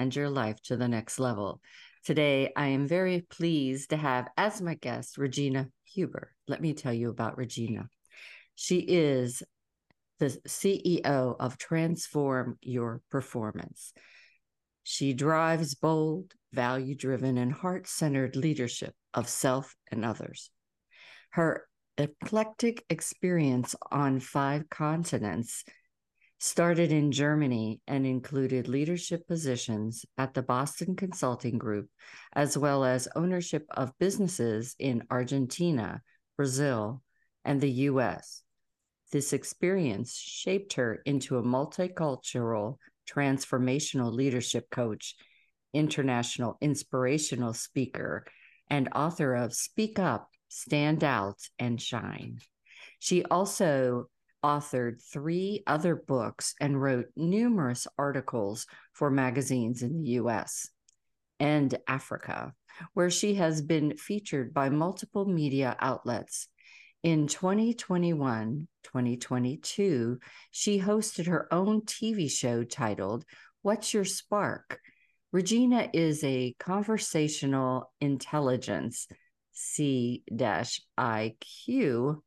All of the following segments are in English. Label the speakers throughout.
Speaker 1: and your life to the next level. Today, I am very pleased to have as my guest Regina Huber. Let me tell you about Regina. She is the CEO of Transform Your Performance. She drives bold, value driven, and heart centered leadership of self and others. Her eclectic experience on five continents started in Germany and included leadership positions at the Boston Consulting Group, as well as ownership of businesses in Argentina, Brazil, and the US. This experience shaped her into a multicultural, transformational leadership coach, international inspirational speaker, and author of Speak Up, Stand Out, and Shine. She also authored three other books and wrote numerous articles for magazines in the US and Africa, where she has been featured by multiple media outlets. In 2021 2022, she hosted her own TV show titled What's Your Spark? Regina is a conversational intelligence C IQ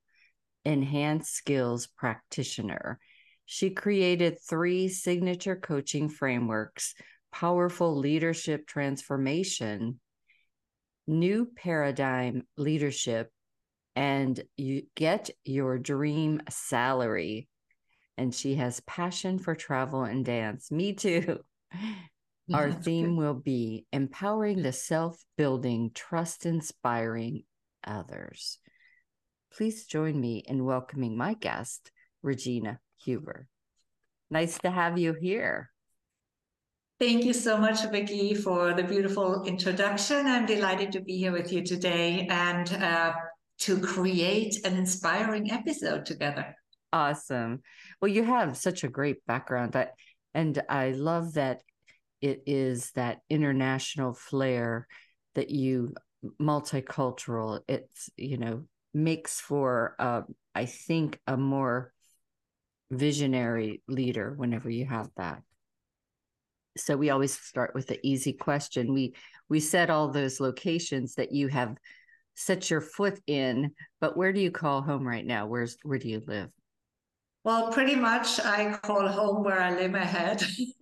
Speaker 1: enhanced skills practitioner. She created three signature coaching frameworks powerful leadership transformation, new paradigm leadership, and you get your dream salary. And she has passion for travel and dance. Me too. Our theme will be empowering the self building, trust inspiring others. Please join me in welcoming my guest, Regina Huber. Nice to have you here.
Speaker 2: Thank you so much, Vicki, for the beautiful introduction. I'm delighted to be here with you today and uh, to create an inspiring episode together.
Speaker 1: Awesome. Well, you have such a great background. I, and I love that it is that international flair that you multicultural. It's, you know, makes for, uh, I think, a more visionary leader whenever you have that. So we always start with the easy question. We we set all those locations that you have set your foot in, but where do you call home right now? Where's where do you live?
Speaker 2: Well, pretty much I call home where I lay my head.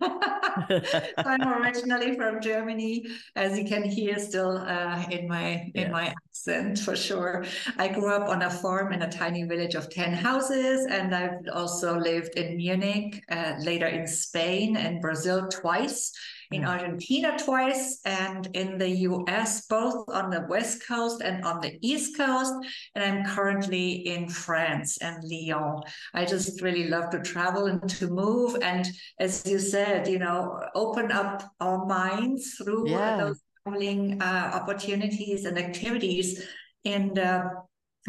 Speaker 2: I'm originally from Germany, as you can hear still uh, in my yeah. in my accent for sure. I grew up on a farm in a tiny village of 10 houses, and I've also lived in Munich, uh, later in Spain and Brazil twice in Argentina twice and in the US, both on the West Coast and on the East Coast. And I'm currently in France and Lyon. I just really love to travel and to move. And as you said, you know, open up our minds through yeah. those traveling uh, opportunities and activities. And uh,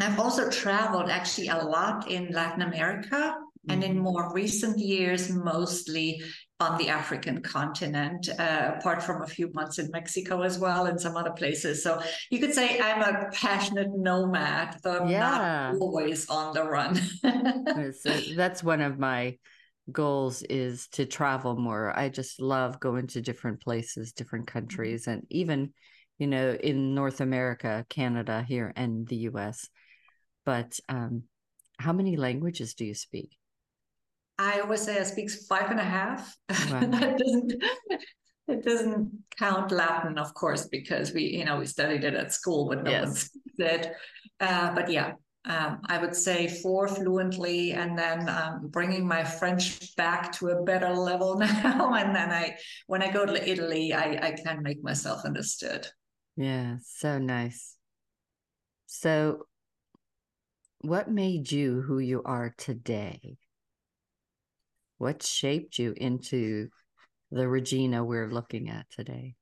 Speaker 2: I've also traveled actually a lot in Latin America and in mm-hmm. more recent years, mostly on the African continent, uh, apart from a few months in Mexico as well and some other places. So you could say I'm a passionate nomad, though I'm yeah. not always on the run.
Speaker 1: so that's one of my goals is to travel more. I just love going to different places, different countries, and even, you know, in North America, Canada, here, and the US. But um, how many languages do you speak?
Speaker 2: I always say I speak five and a half. Wow. that doesn't it doesn't count Latin, of course, because we, you know, we studied it at school, but no yes. one speaks it. Uh, but yeah, um, I would say four fluently, and then um, bringing my French back to a better level now. and then I, when I go to Italy, I, I can make myself understood.
Speaker 1: Yeah, so nice. So, what made you who you are today? What shaped you into the Regina we're looking at today?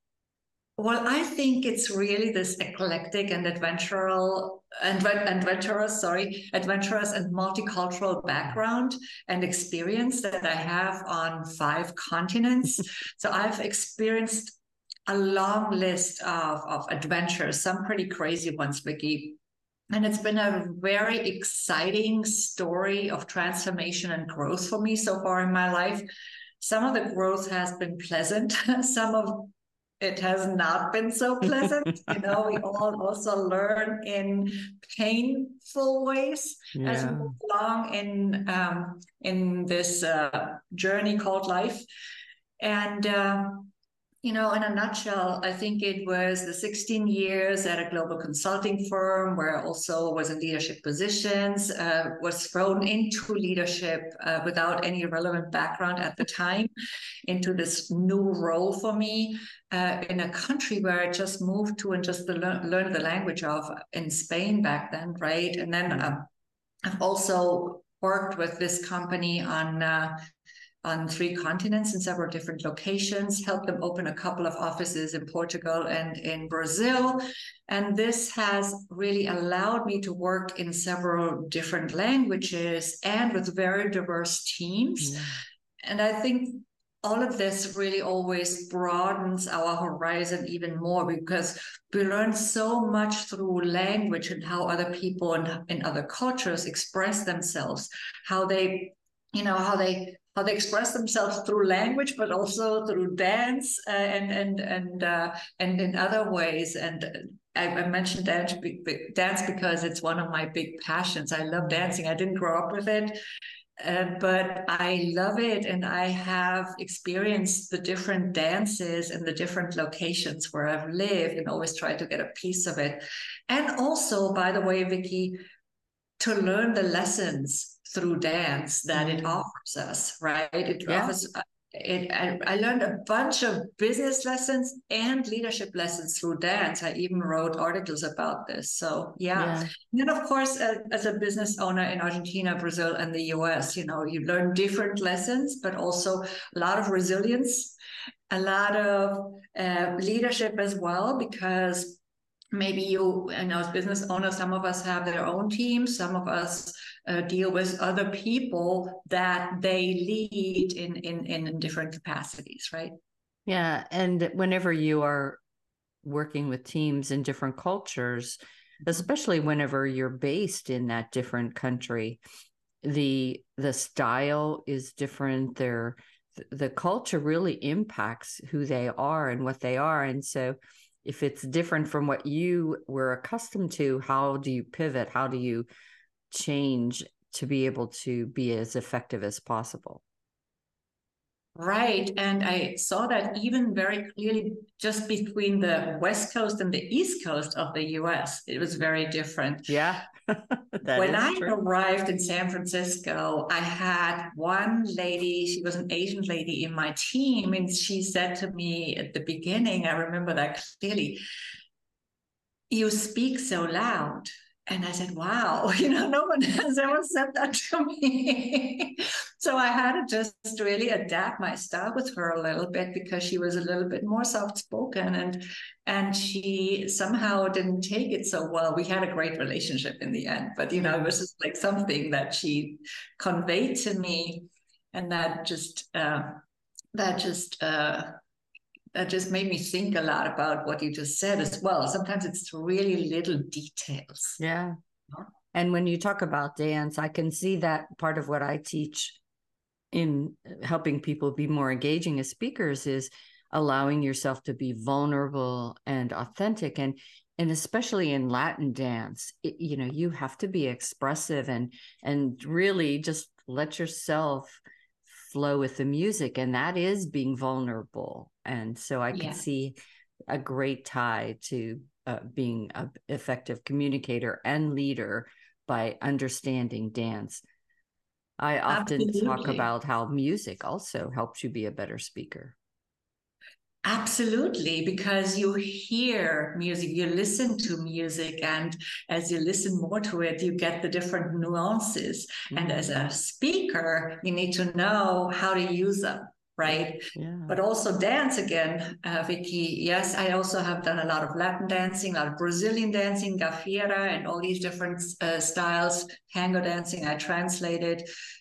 Speaker 2: Well, I think it's really this eclectic and adventurous, adventurous, sorry, adventurous and multicultural background and experience that I have on five continents. so I've experienced a long list of, of adventures, some pretty crazy ones, Vicki. And it's been a very exciting story of transformation and growth for me so far in my life. Some of the growth has been pleasant, some of it has not been so pleasant. you know, we all also learn in painful ways yeah. as we move along in um, in this uh, journey called life. And uh, you know, in a nutshell, I think it was the 16 years at a global consulting firm where I also was in leadership positions, uh, was thrown into leadership uh, without any relevant background at the time into this new role for me uh, in a country where I just moved to and just learn, learned the language of in Spain back then, right? And then um, I've also worked with this company on uh, on three continents in several different locations, helped them open a couple of offices in Portugal and in Brazil. And this has really allowed me to work in several different languages and with very diverse teams. Yeah. And I think all of this really always broadens our horizon even more because we learn so much through language and how other people in, in other cultures express themselves, how they you know how they how they express themselves through language, but also through dance uh, and and and uh, and in other ways. And I, I, mentioned dance, dance because it's one of my big passions. I love dancing. I didn't grow up with it. Uh, but I love it, and I have experienced the different dances and the different locations where I've lived, and always try to get a piece of it. And also, by the way, Vicki, to learn the lessons through dance that it mm-hmm. offers us, right? It yeah. offers. Uh, it, I, I, learned a bunch of business lessons and leadership lessons through dance. I even wrote articles about this. So yeah. yeah. And then of course, uh, as a business owner in Argentina, Brazil, and the U.S., you know, you learn different lessons, but also a lot of resilience, a lot of uh, leadership as well, because maybe you and as business owners some of us have their own teams some of us uh, deal with other people that they lead in, in in different capacities right
Speaker 1: yeah and whenever you are working with teams in different cultures mm-hmm. especially whenever you're based in that different country the the style is different their the culture really impacts who they are and what they are and so if it's different from what you were accustomed to how do you pivot how do you change to be able to be as effective as possible
Speaker 2: Right. And I saw that even very clearly just between the West Coast and the East Coast of the US. It was very different.
Speaker 1: Yeah.
Speaker 2: when I true. arrived in San Francisco, I had one lady, she was an Asian lady in my team, and she said to me at the beginning, I remember that clearly, you speak so loud. And I said, wow, you know, no one has ever said that to me. so I had to just really adapt my style with her a little bit because she was a little bit more soft spoken and and she somehow didn't take it so well. We had a great relationship in the end, but you know, it was just like something that she conveyed to me and that just uh, that just uh, that just made me think a lot about what you just said as well. Sometimes it's really little details.
Speaker 1: Yeah. And when you talk about dance, I can see that part of what I teach in helping people be more engaging as speakers is allowing yourself to be vulnerable and authentic and and especially in latin dance it, you know you have to be expressive and and really just let yourself flow with the music and that is being vulnerable And so I could yeah. see a great tie to uh, being an effective communicator and leader by understanding dance. I often Absolutely. talk about how music also helps you be a better speaker.
Speaker 2: Absolutely, because you hear music, you listen to music, and as you listen more to it, you get the different nuances. Mm-hmm. And as a mm-hmm. speaker, you need to know how to use them right? Yeah. But also dance again, uh, Vicki. Yes, I also have done a lot of Latin dancing, a lot of Brazilian dancing, gafieira, and all these different uh, styles. Tango dancing. I translated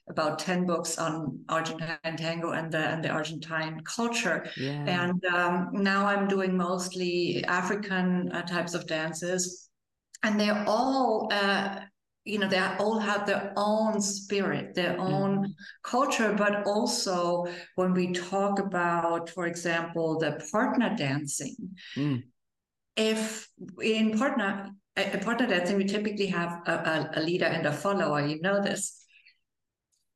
Speaker 2: about ten books on Argentine tango and the and the Argentine culture. Yeah. And um, now I'm doing mostly African uh, types of dances, and they're all uh, you know they all have their own spirit their own mm. culture but also when we talk about for example the partner dancing mm. if in partner a partner dancing we typically have a, a, leader and a follower you know this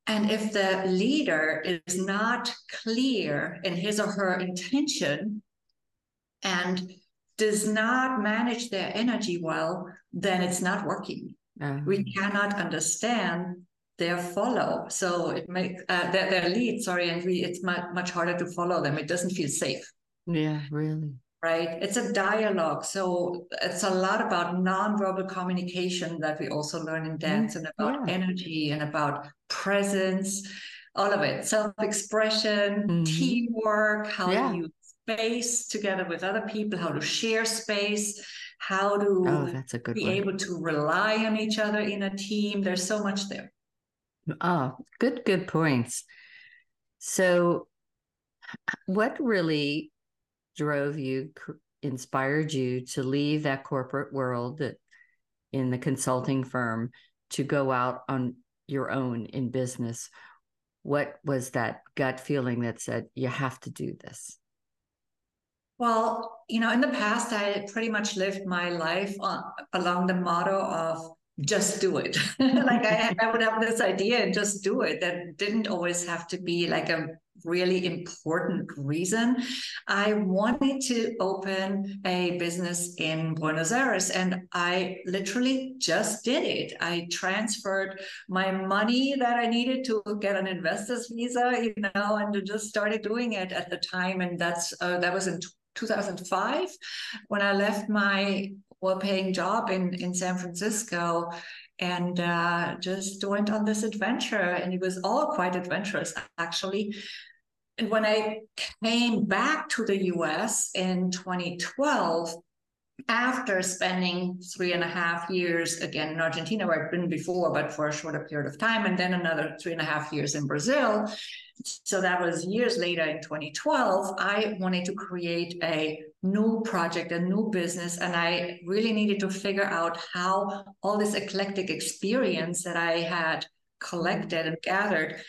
Speaker 2: and if the leader is not clear in his or her intention and does not manage their energy well then it's not working uh-huh. We cannot understand their follow. So it makes uh, their, their lead, sorry, and we it's much, much harder to follow them. It doesn't feel safe.
Speaker 1: Yeah, really.
Speaker 2: Right. It's a dialogue. So it's a lot about nonverbal communication that we also learn in dance mm, and about yeah. energy and about presence, all of it. Self-expression, mm-hmm. teamwork, how yeah. to use space together with other people, how to share space how to oh, that's a good be able to rely on each other in a team. There's so much there.
Speaker 1: Oh, good, good points. So, what really drove you, inspired you to leave that corporate world that in the consulting firm to go out on your own in business? What was that gut feeling that said, you have to do this?
Speaker 2: Well, you know, in the past, I pretty much lived my life on, along the motto of just do it. like I, I would have this idea and just do it. That didn't always have to be like a really important reason. I wanted to open a business in Buenos Aires and I literally just did it. I transferred my money that I needed to get an investor's visa, you know, and just started doing it at the time. And that's uh, that was in 2005 when I left my well-paying job in in San Francisco and uh, just went on this adventure and it was all quite adventurous actually. And when I came back to the US in 2012 after spending three and a half years again in Argentina, where I'd been before, but for a shorter period of time, and then another three and a half years in Brazil. So that was years later in 2012. I wanted to create a new project, a new business, and I really needed to figure out how all this eclectic experience that I had collected and gathered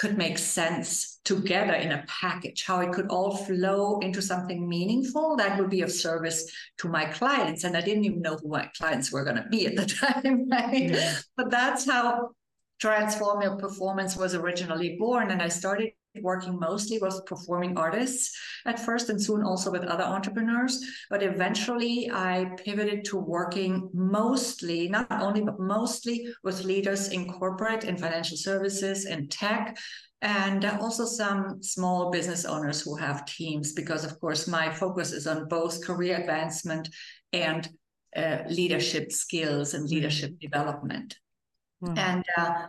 Speaker 2: could make sense together in a package, how it could all flow into something meaningful that would be of service to my clients. And I didn't even know who my clients were going to be at the time, right? Yeah. But that's how Transform Your Performance was originally born. And I started working mostly with performing artists at first and soon also with other entrepreneurs but eventually i pivoted to working mostly not only but mostly with leaders in corporate and financial services and tech and also some small business owners who have teams because of course my focus is on both career advancement and uh, leadership skills and leadership mm-hmm. development mm-hmm. and uh,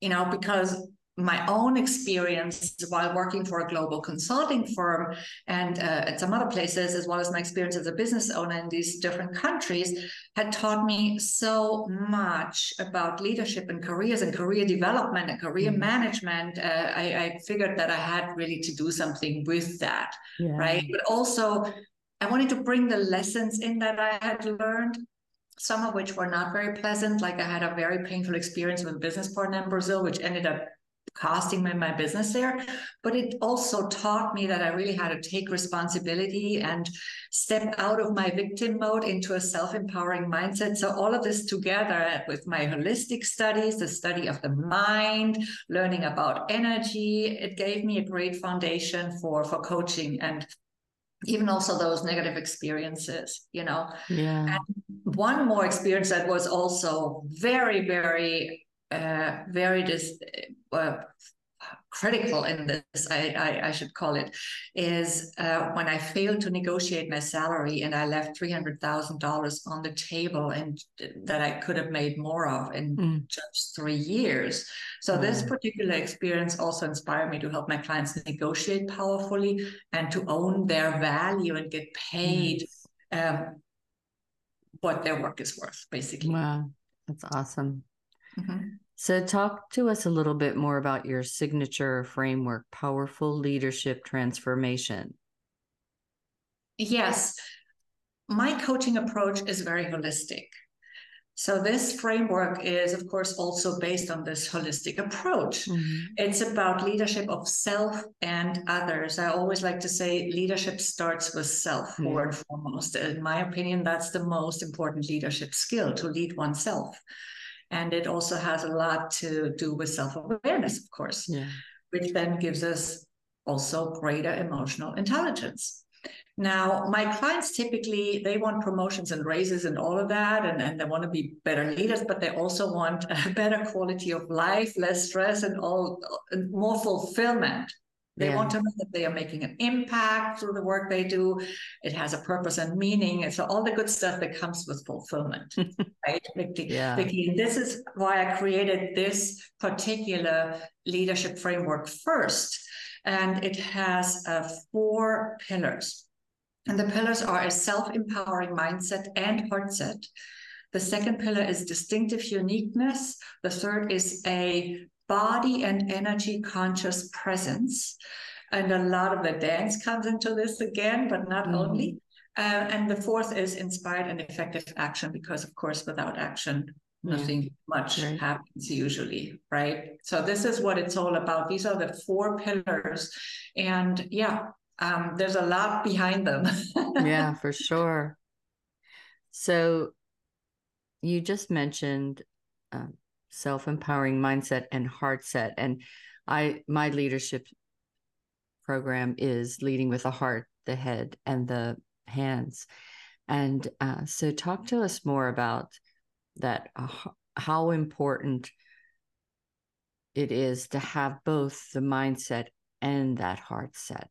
Speaker 2: you know because my own experience while working for a global consulting firm and uh, at some other places, as well as my experience as a business owner in these different countries, had taught me so much about leadership and careers and career development and career mm-hmm. management. Uh, I, I, figured that I had really to do something with that, yeah. right? But also, I wanted to bring the lessons in that I had learned some of which were not very pleasant. Like I had a very painful experience with a business partner in Brazil, which ended up costing my, my business there but it also taught me that i really had to take responsibility and step out of my victim mode into a self-empowering mindset so all of this together with my holistic studies the study of the mind learning about energy it gave me a great foundation for for coaching and even also those negative experiences, you know.
Speaker 1: Yeah.
Speaker 2: And one more experience that was also very, very, uh, very dis- uh, critical in this, I, I, I, should call it, is uh, when I failed to negotiate my salary and I left $300,000 on the table and that I could have made more of in mm. just three years. So, mm. this particular experience also inspired me to help my clients negotiate powerfully and to own their value and get paid um, what their work is worth, basically.
Speaker 1: Wow, that's awesome. Mm-hmm. So, talk to us a little bit more about your signature framework, Powerful Leadership Transformation.
Speaker 2: Yes, my coaching approach is very holistic. So, this framework is, of course, also based on this holistic approach. Mm-hmm. It's about leadership of self and others. I always like to say leadership starts with self, mm-hmm. and foremost. In my opinion, that's the most important leadership skill to lead oneself. And it also has a lot to do with self awareness, of course, yeah. which then gives us also greater emotional intelligence. Now, my clients typically they want promotions and raises and all of that, and, and they want to be better leaders, but they also want a better quality of life, less stress, and all and more fulfillment. They yeah. want to know that they are making an impact through the work they do. It has a purpose and meaning. And so all the good stuff that comes with fulfillment, right? yeah. this is why I created this particular leadership framework first. And it has uh, four pillars. And the pillars are a self-empowering mindset and heart set. The second pillar is distinctive uniqueness. The third is a body and energy conscious presence. And a lot of the dance comes into this again, but not mm-hmm. only. Uh, and the fourth is inspired and effective action, because of course, without action, nothing yeah. much right. happens usually, right? So this is what it's all about. These are the four pillars, and yeah, um, there's a lot behind them.
Speaker 1: yeah, for sure. So you just mentioned um, self-empowering mindset and heart set. And i my leadership program is leading with the heart the head and the hands. And uh, so talk to us more about that uh, how important it is to have both the mindset and that heart set.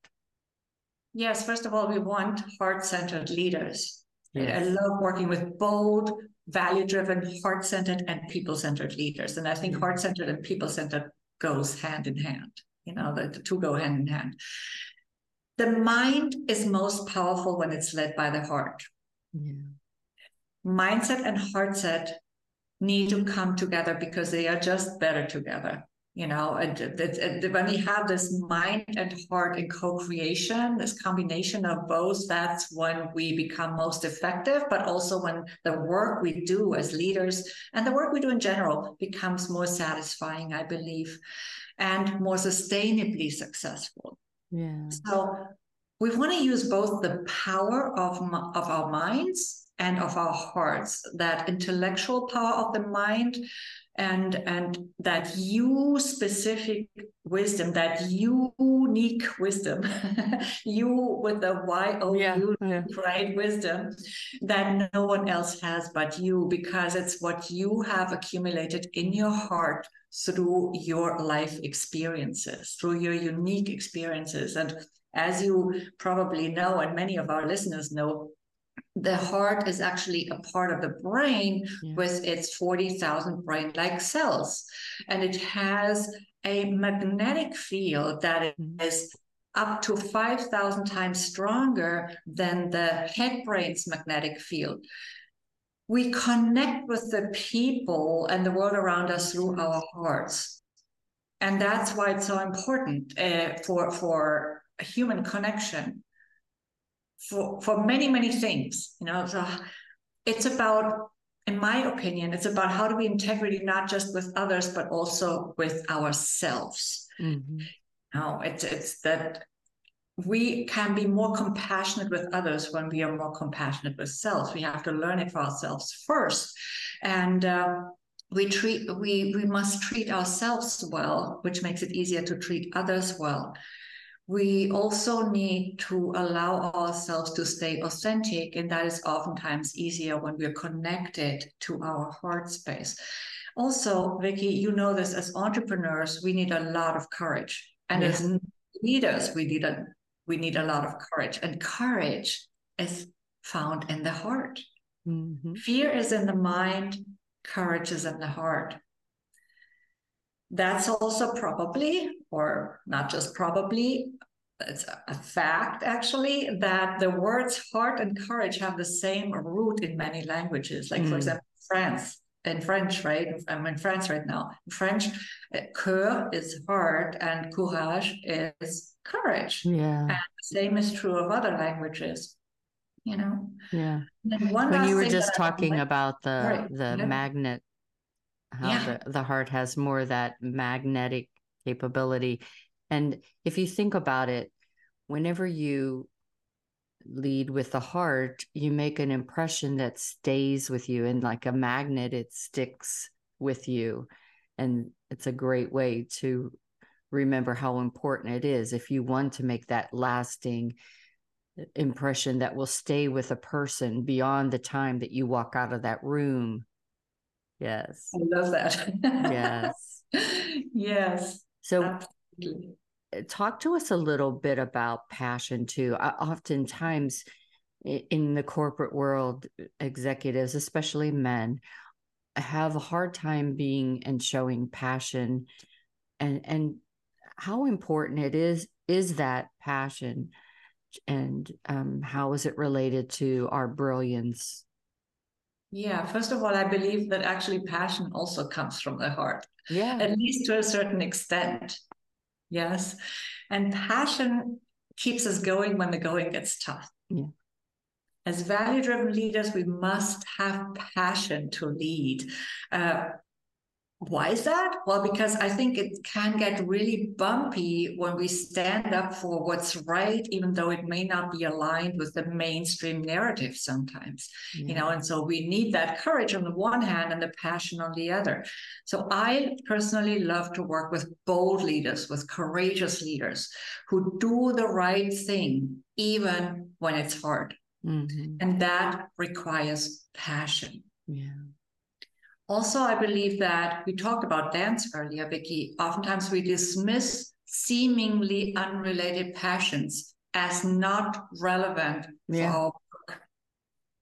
Speaker 2: Yes first of all we want heart-centered leaders. Yes. i love working with bold value driven, heart centered, and people centered leaders. And I think heart centered and people centered goes hand in hand. You know, the, the two go hand in hand. The mind is most powerful when it's led by the heart. Yeah. Mindset and heart set need to come together because they are just better together you know and, and when we have this mind and heart in co-creation this combination of both that's when we become most effective but also when the work we do as leaders and the work we do in general becomes more satisfying i believe and more sustainably successful.
Speaker 1: Yeah.
Speaker 2: So we want to use both the power of of our minds and of our hearts that intellectual power of the mind and and that you specific wisdom that unique wisdom you with the y o u yeah, right wisdom that no one else has but you because it's what you have accumulated in your heart through your life experiences through your unique experiences. And as you probably know and many of our listeners know the heart is actually a part of the brain yeah. with its 40,000 brain like cells. And it has a magnetic field that mm-hmm. is up to 5,000 times stronger than the head brain's magnetic field. We connect with the people and the world around us through our hearts. And that's why it's so important uh, for, for human connection for for many many things you know so it's about in my opinion it's about how do we integrity not just with others but also with ourselves. Mm-hmm. no it's it's that we can be more compassionate with others when we are more compassionate with self we have to learn it for ourselves first. And uh, we treat we we must treat ourselves well which makes it easier to treat others well we also need to allow ourselves to stay authentic. And that is oftentimes easier when we're connected to our heart space. Also, Vicki, you know this as entrepreneurs, we need a lot of courage. And yeah. as leaders, we need a we need a lot of courage. And courage is found in the heart. Mm-hmm. Fear is in the mind, courage is in the heart. That's also probably, or not just probably, it's a fact actually, that the words heart and courage have the same root in many languages. Like, mm. for example, France, in French, right? I'm in France right now. In French, cœur is heart and courage is courage.
Speaker 1: Yeah.
Speaker 2: And the same is true of other languages you know
Speaker 1: yeah when you were just talking like, about the right, the yeah. magnet how yeah. the, the heart has more that magnetic capability and if you think about it whenever you lead with the heart you make an impression that stays with you and like a magnet it sticks with you and it's a great way to remember how important it is if you want to make that lasting impression that will stay with a person beyond the time that you walk out of that room. Yes.
Speaker 2: I love that.
Speaker 1: yes.
Speaker 2: Yes.
Speaker 1: So absolutely. Talk to us a little bit about passion too. I, oftentimes in the corporate world, executives, especially men, have a hard time being and showing passion and and how important it is is that passion and um, how is it related to our brilliance?
Speaker 2: Yeah, first of all, I believe that actually passion also comes from the heart.
Speaker 1: Yeah.
Speaker 2: At least to a certain extent. Yes. And passion keeps us going when the going gets tough.
Speaker 1: Yeah.
Speaker 2: As value driven leaders, we must have passion to lead. Uh, why is that? Well, because I think it can get really bumpy when we stand up for what's right, even though it may not be aligned with the mainstream narrative sometimes, yeah. you know, and so we need that courage on the one hand and the passion on the other. So I personally love to work with bold leaders, with courageous leaders who do the right thing, even when it's hard. Mm-hmm. And that requires passion.
Speaker 1: Yeah.
Speaker 2: Also, I believe that we talked about dance earlier, Vicki. Oftentimes we dismiss seemingly unrelated passions as not relevant yeah. for our work.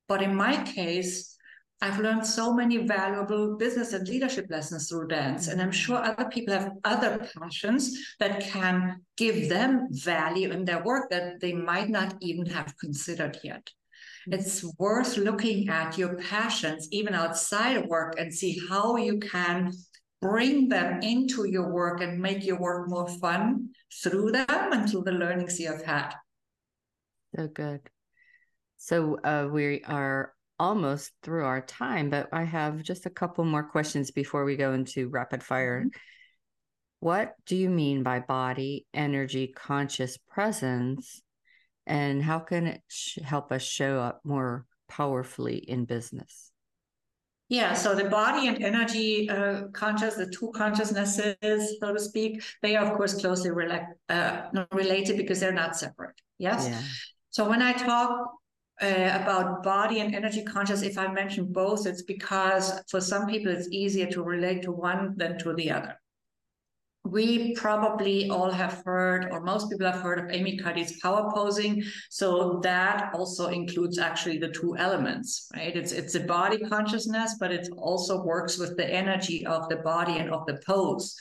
Speaker 2: But in my case, I've learned so many valuable business and leadership lessons through dance. And I'm sure other people have other passions that can give them value in their work that they might not even have considered yet. It's worth looking at your passions, even outside of work, and see how you can bring them into your work and make your work more fun through them and through the learnings you have had.
Speaker 1: So good. So uh, we are almost through our time, but I have just a couple more questions before we go into rapid fire. Mm-hmm. What do you mean by body energy conscious presence? And how can it sh- help us show up more powerfully in business?
Speaker 2: Yeah, so the body and energy uh, conscious, the two consciousnesses, so to speak, they are of course closely rela- uh, related because they're not separate. Yes. Yeah. So when I talk uh, about body and energy conscious, if I mention both, it's because for some people it's easier to relate to one than to the other we probably all have heard, or most people have heard of Amy Cuddy's power posing. So that also includes actually the two elements, right? It's it's a body consciousness, but it also works with the energy of the body and of the pose.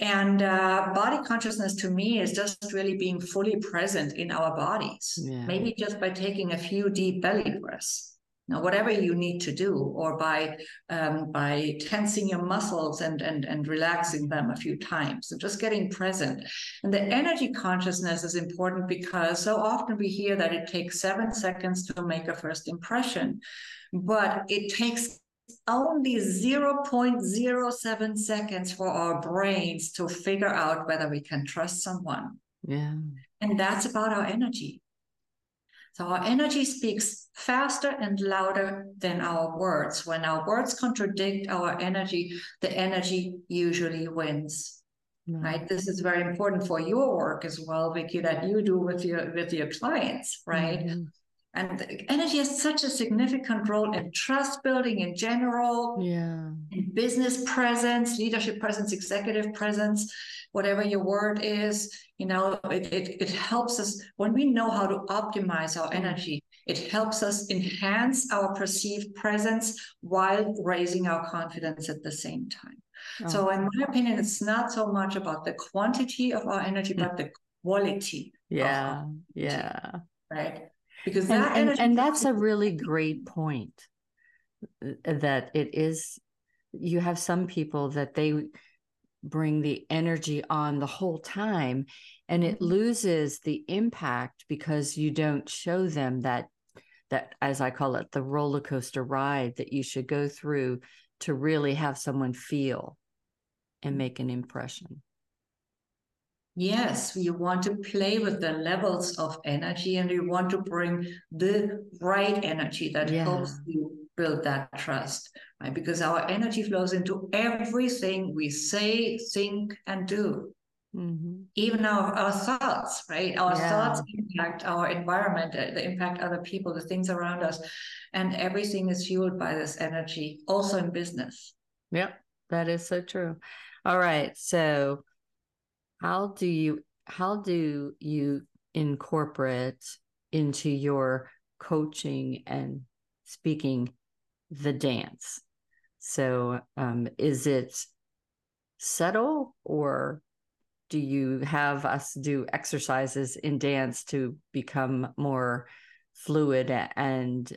Speaker 2: And uh, body consciousness to me is just really being fully present in our bodies, yeah. maybe just by taking a few deep belly breaths. Now, whatever you need to do, or by um, by tensing your muscles and and and relaxing them a few times, so just getting present. And the energy consciousness is important because so often we hear that it takes seven seconds to make a first impression, but it takes only 0.07 seconds for our brains to figure out whether we can trust someone.
Speaker 1: Yeah.
Speaker 2: And that's about our energy. So our energy speaks faster and louder than our words. When our words contradict our energy, the energy usually wins. mm-hmm. right this is very important for your work as well Vicki, that you do with your with your clients right mm-hmm. And energy has such a significant role in trust building in general
Speaker 1: yeah.
Speaker 2: in business presence leadership presence executive presence whatever your word is you know it, it, it helps us when we know how to optimize our energy it helps us enhance our perceived presence while raising our confidence at the same time. Oh. so in my opinion it's not so much about the quantity of our energy mm. but the quality
Speaker 1: yeah yeah.
Speaker 2: right because
Speaker 1: that and, and, and that's a really great point uh, that it is you have some people that they bring the energy on the whole time and it mm-hmm. loses the impact because you don't show them that that as i call it the roller coaster ride that you should go through to really have someone feel and mm-hmm. make an impression
Speaker 2: yes you want to play with the levels of energy and you want to bring the right energy that yeah. helps you build that trust right? Because our energy flows into everything we say, think, and do. Mm-hmm. Even our, our thoughts, right? Our yeah. thoughts impact our environment, uh, they impact other people, the things around us. And everything is fueled by this energy, also in business.
Speaker 1: Yep, that is so true. All right. So how do you how do you incorporate into your coaching and speaking the dance? So, um, is it subtle or do you have us do exercises in dance to become more fluid and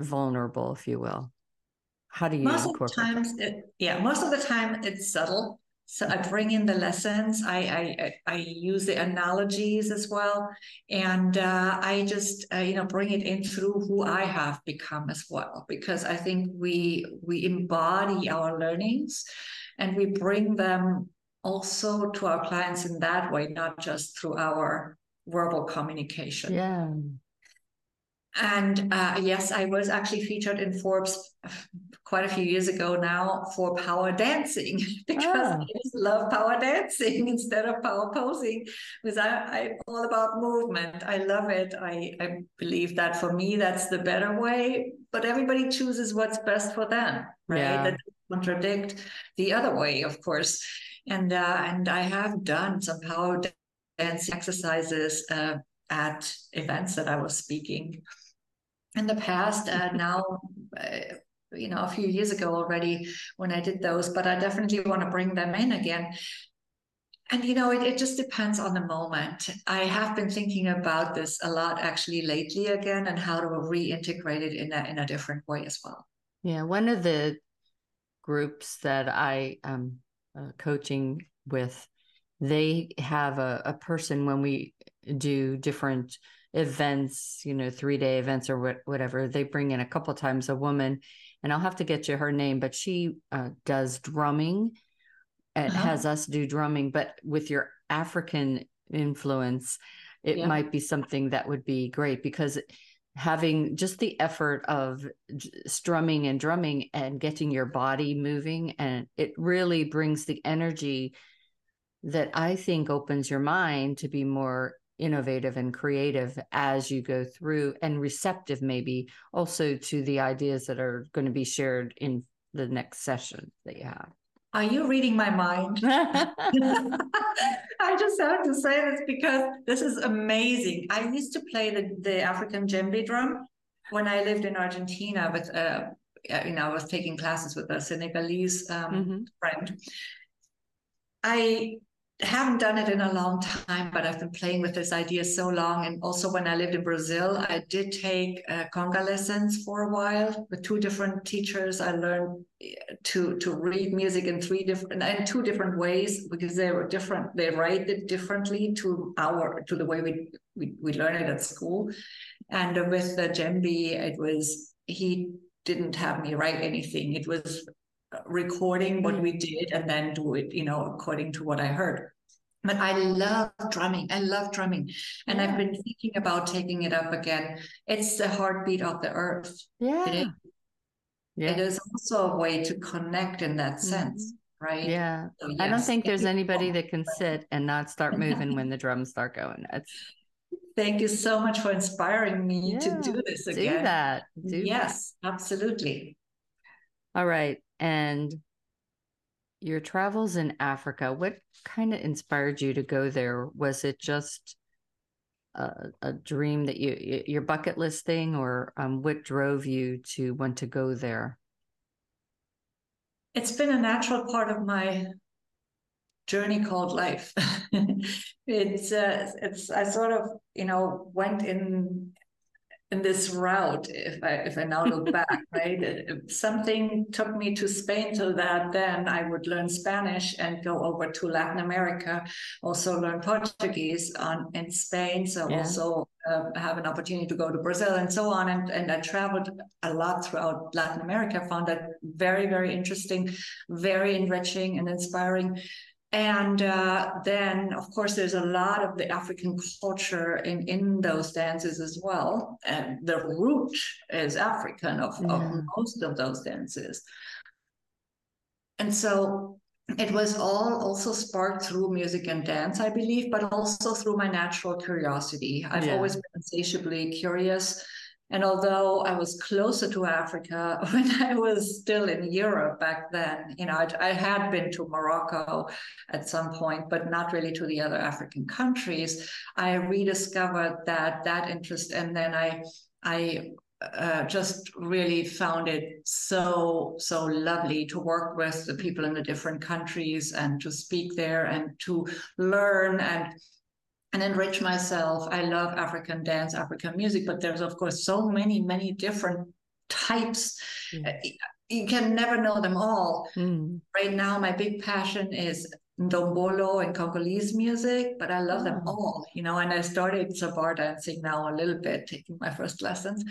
Speaker 1: vulnerable, if you will? How do you
Speaker 2: most of the times, it, yeah, most of the time it's subtle. So I bring in the lessons. I I, I use the analogies as well, and uh, I just uh, you know bring it in through who I have become as well. Because I think we we embody our learnings, and we bring them also to our clients in that way, not just through our verbal communication.
Speaker 1: Yeah.
Speaker 2: And uh, yes, I was actually featured in Forbes quite a few years ago now for power dancing because oh. I just love power dancing instead of power posing because I, I'm all about movement. I love it. I, I believe that for me, that's the better way, but everybody chooses what's best for them, right? Yeah. That contradict the other way, of course. And, uh, and I have done some power dance exercises uh, at events that I was speaking in the past uh, now uh, you know a few years ago already when i did those but i definitely want to bring them in again and you know it, it just depends on the moment i have been thinking about this a lot actually lately again and how to reintegrate it in a in a different way as well
Speaker 1: yeah one of the groups that i am uh, coaching with they have a, a person when we do different events, you know, three day events or what, whatever. They bring in a couple times a woman, and I'll have to get you her name, but she uh, does drumming and uh-huh. has us do drumming. But with your African influence, it yeah. might be something that would be great because having just the effort of strumming and drumming and getting your body moving and it really brings the energy that I think opens your mind to be more innovative and creative as you go through and receptive maybe also to the ideas that are going to be shared in the next session that you have.
Speaker 2: Are you reading my mind? I just have to say this because this is amazing. I used to play the, the african djembe drum when i lived in argentina with uh, you know i was taking classes with a senegalese um, mm-hmm. friend. I haven't done it in a long time, but I've been playing with this idea so long. And also, when I lived in Brazil, I did take uh, conga lessons for a while with two different teachers. I learned eh, to to read music in three different in two different ways because they were different. They write it differently to our to the way we we, we learn it at school. And with the djembe, it was he didn't have me write anything. It was recording what we did and then do it, you know, according to what I heard. But I love drumming. I love drumming. And yeah. I've been thinking about taking it up again. It's the heartbeat of the earth.
Speaker 1: Yeah. It is,
Speaker 2: yeah. it is also a way to connect in that mm-hmm. sense, mm-hmm. right?
Speaker 1: Yeah. So, yes, I don't think there's anybody that can sit and not start moving when the drums start going. That's
Speaker 2: Thank you so much for inspiring me yeah, to do this again.
Speaker 1: Do that. Do
Speaker 2: yes,
Speaker 1: that.
Speaker 2: absolutely.
Speaker 1: All right. And your travels in Africa, what kind of inspired you to go there? Was it just a, a dream that you, your bucket list thing, or um, what drove you to want to go there?
Speaker 2: It's been a natural part of my journey called life. it's uh, it's I sort of you know went in in this route if i if i now look back right if something took me to spain so that then i would learn spanish and go over to latin america also learn portuguese on in spain so yeah. also uh, have an opportunity to go to brazil and so on and, and i traveled a lot throughout latin america found that very very interesting very enriching and inspiring and uh, then, of course, there's a lot of the African culture in, in those dances as well. And the root is African of, yeah. of most of those dances. And so it was all also sparked through music and dance, I believe, but also through my natural curiosity. I've yeah. always been insatiably curious and although I was closer to Africa when I was still in Europe back then, you know, I'd, I had been to Morocco at some point, but not really to the other African countries. I rediscovered that that interest, and then I I uh, just really found it so so lovely to work with the people in the different countries and to speak there and to learn and and enrich myself. I love African dance, African music, but there's of course so many, many different types. Mm. You can never know them all. Mm. Right now, my big passion is Ndombolo and Congolese music, but I love oh. them all, you know. And I started Sabar dancing now a little bit, taking my first lessons.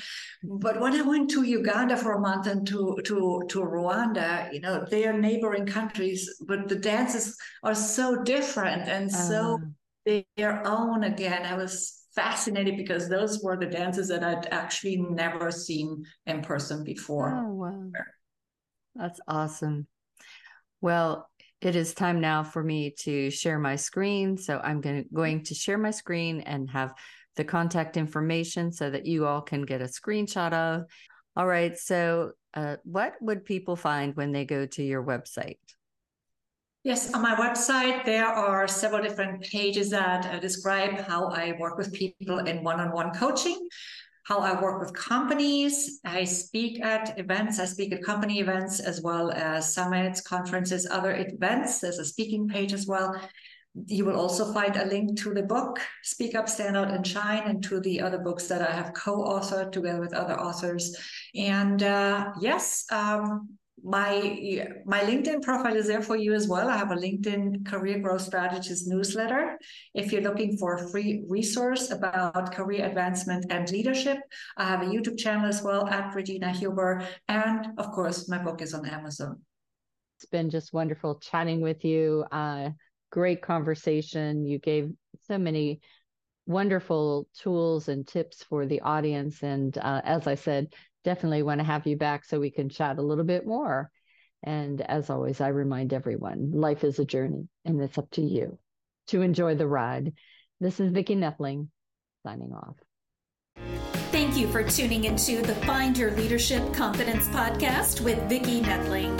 Speaker 2: But when I went to Uganda for a month and to to to Rwanda, you know, they are neighboring countries, but the dances are so different and uh. so ah their own again. I was fascinated because those were the dances that I'd actually never seen in person before.
Speaker 1: Oh, wow. That's awesome. Well, it is time now for me to share my screen. So I'm going to, going to share my screen and have the contact information so that you all can get a screenshot of. All right. So, uh, what would people find when they go to your website?
Speaker 2: Yes, on my website, there are several different pages that uh, describe how I work with people in one on one coaching, how I work with companies. I speak at events, I speak at company events as well as summits, conferences, other events. There's a speaking page as well. You will also find a link to the book, Speak Up, Stand Out, and Shine, and to the other books that I have co authored together with other authors. And uh, yes, um, my my linkedin profile is there for you as well. I have a linkedin career growth strategist newsletter. If you're looking for a free resource about career advancement and leadership i have a youtube channel as well at regina huber. And of course my book is on amazon.
Speaker 1: It's been just wonderful chatting with you. Uh, great conversation. You gave so many wonderful tools and tips for the audience. And uh, as i said definitely want to have you back so we can chat a little bit more. And as always, I remind everyone life is a journey and it's up to you to enjoy the ride. This is Vicki Noethling signing off.
Speaker 3: Thank you for tuning into the Find Your Leadership Confidence podcast with Vicki Noethling,